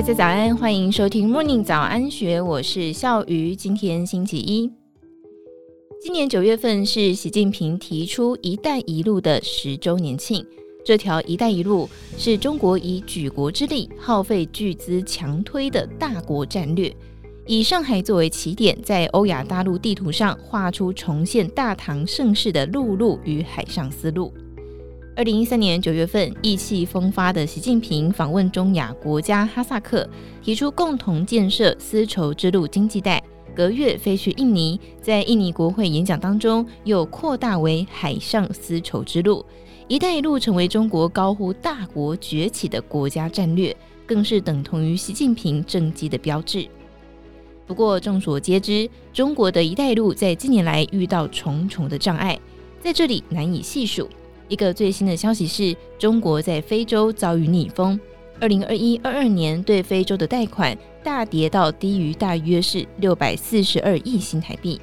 大家早安，欢迎收听 Morning 早安学，我是笑鱼。今天星期一，今年九月份是习近平提出“一带一路”的十周年庆。这条“一带一路”是中国以举国之力、耗费巨资强推的大国战略，以上海作为起点，在欧亚大陆地图上画出重现大唐盛世的陆路与海上丝路。二零一三年九月份，意气风发的习近平访问中亚国家哈萨克，提出共同建设丝绸之路经济带。隔月飞去印尼，在印尼国会演讲当中，又扩大为海上丝绸之路。“一带一路”成为中国高呼大国崛起的国家战略，更是等同于习近平政绩的标志。不过，众所皆知，中国的一带一路在近年来遇到重重的障碍，在这里难以细数。一个最新的消息是，中国在非洲遭遇逆风，二零二一、二二年对非洲的贷款大跌到低于大约是六百四十二亿新台币。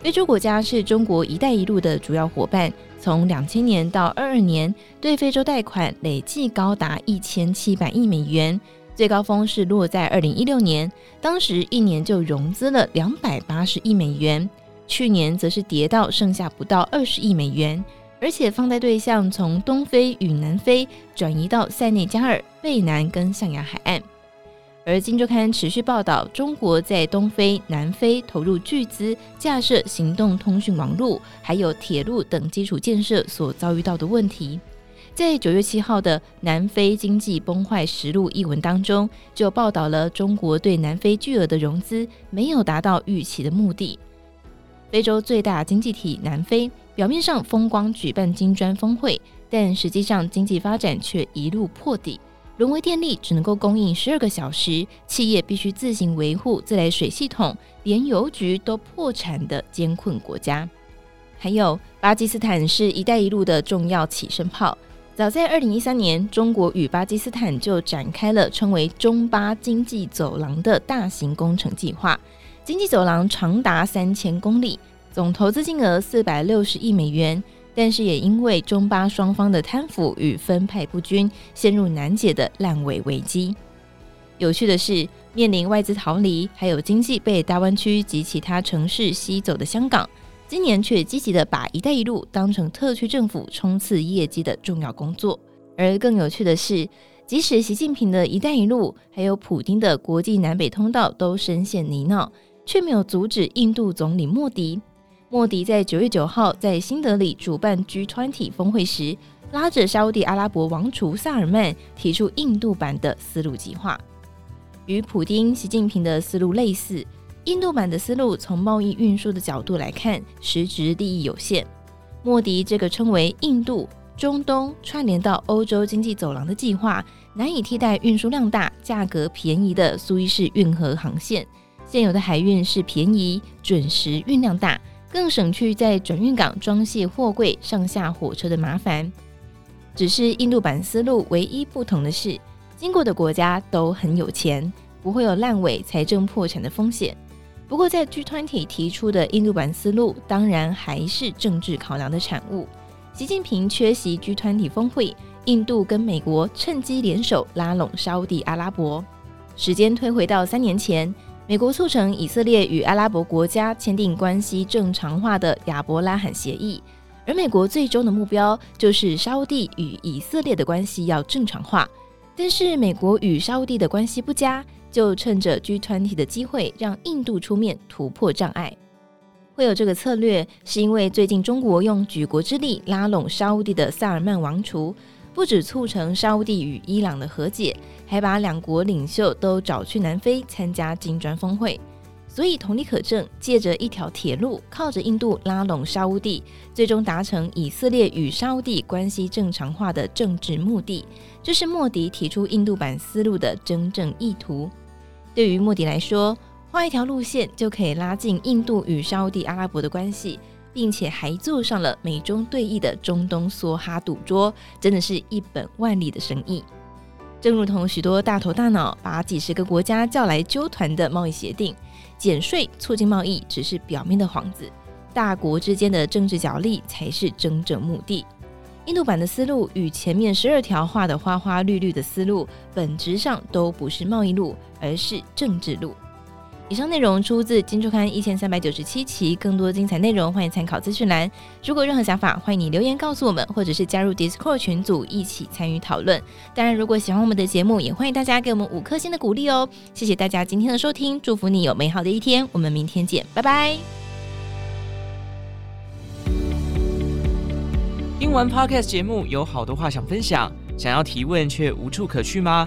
非洲国家是中国“一带一路”的主要伙伴，从两千年到二二年，对非洲贷款累计高达一千七百亿美元，最高峰是落在二零一六年，当时一年就融资了两百八十亿美元，去年则是跌到剩下不到二十亿美元。而且放贷对象从东非与南非转移到塞内加尔、贝南跟象牙海岸。而《金周刊》持续报道，中国在东非、南非投入巨资架设行动通讯网络，还有铁路等基础建设所遭遇到的问题。在九月七号的《南非经济崩坏实录》一文当中，就报道了中国对南非巨额的融资没有达到预期的目的。非洲最大经济体南非。表面上风光举办金砖峰会，但实际上经济发展却一路破底，沦为电力只能够供应十二个小时，企业必须自行维护自来水系统，连邮局都破产的艰困国家。还有巴基斯坦是一带一路的重要起身炮，早在二零一三年，中国与巴基斯坦就展开了称为中巴经济走廊的大型工程计划，经济走廊长达三千公里。总投资金额四百六十亿美元，但是也因为中巴双方的贪腐与分配不均，陷入难解的烂尾危机。有趣的是，面临外资逃离，还有经济被大湾区及其他城市吸走的香港，今年却积极的把“一带一路”当成特区政府冲刺业绩的重要工作。而更有趣的是，即使习近平的一带一路，还有普丁的国际南北通道都深陷泥淖，却没有阻止印度总理莫迪。莫迪在九月九号在新德里主办 G20 峰会时，拉着沙乌地阿拉伯王储萨尔曼提出印度版的丝路计划，与普丁、习近平的丝路类似。印度版的丝路从贸易运输的角度来看，实质利益有限。莫迪这个称为印度、中东串联到欧洲经济走廊的计划，难以替代运输量大、价格便宜的苏伊士运河航线。现有的海运是便宜、准时、运量大。更省去在转运港装卸货柜、上下火车的麻烦。只是印度版丝路唯一不同的是，经过的国家都很有钱，不会有烂尾、财政破产的风险。不过，在 G20 提出的印度版丝路，当然还是政治考量的产物。习近平缺席 G20 峰会，印度跟美国趁机联手拉拢沙乌地阿拉伯。时间推回到三年前。美国促成以色列与阿拉伯国家签订关系正常化的亚伯拉罕协议，而美国最终的目标就是沙乌地与以色列的关系要正常化。但是美国与沙乌地的关系不佳，就趁着 G20 的机会让印度出面突破障碍。会有这个策略，是因为最近中国用举国之力拉拢沙乌地的萨尔曼王储。不止促成沙乌地与伊朗的和解，还把两国领袖都找去南非参加金砖峰会。所以同理可证，借着一条铁路，靠着印度拉拢沙乌地，最终达成以色列与沙乌地关系正常化的政治目的，这是莫迪提出印度版思路的真正意图。对于莫迪来说，画一条路线就可以拉近印度与沙乌地阿拉伯的关系。并且还坐上了美中对弈的中东梭哈赌桌，真的是一本万利的生意。正如同许多大头大脑把几十个国家叫来揪团的贸易协定，减税促进贸易只是表面的幌子，大国之间的政治角力才是真正目的。印度版的思路与前面十二条画的花花绿绿的思路，本质上都不是贸易路，而是政治路。以上内容出自《金周刊》一千三百九十七期，更多精彩内容欢迎参考资讯栏。如果任何想法，欢迎你留言告诉我们，或者是加入 Discord 群组一起参与讨论。当然，如果喜欢我们的节目，也欢迎大家给我们五颗星的鼓励哦。谢谢大家今天的收听，祝福你有美好的一天，我们明天见，拜拜。听完 Podcast 节目，有好多话想分享，想要提问却无处可去吗？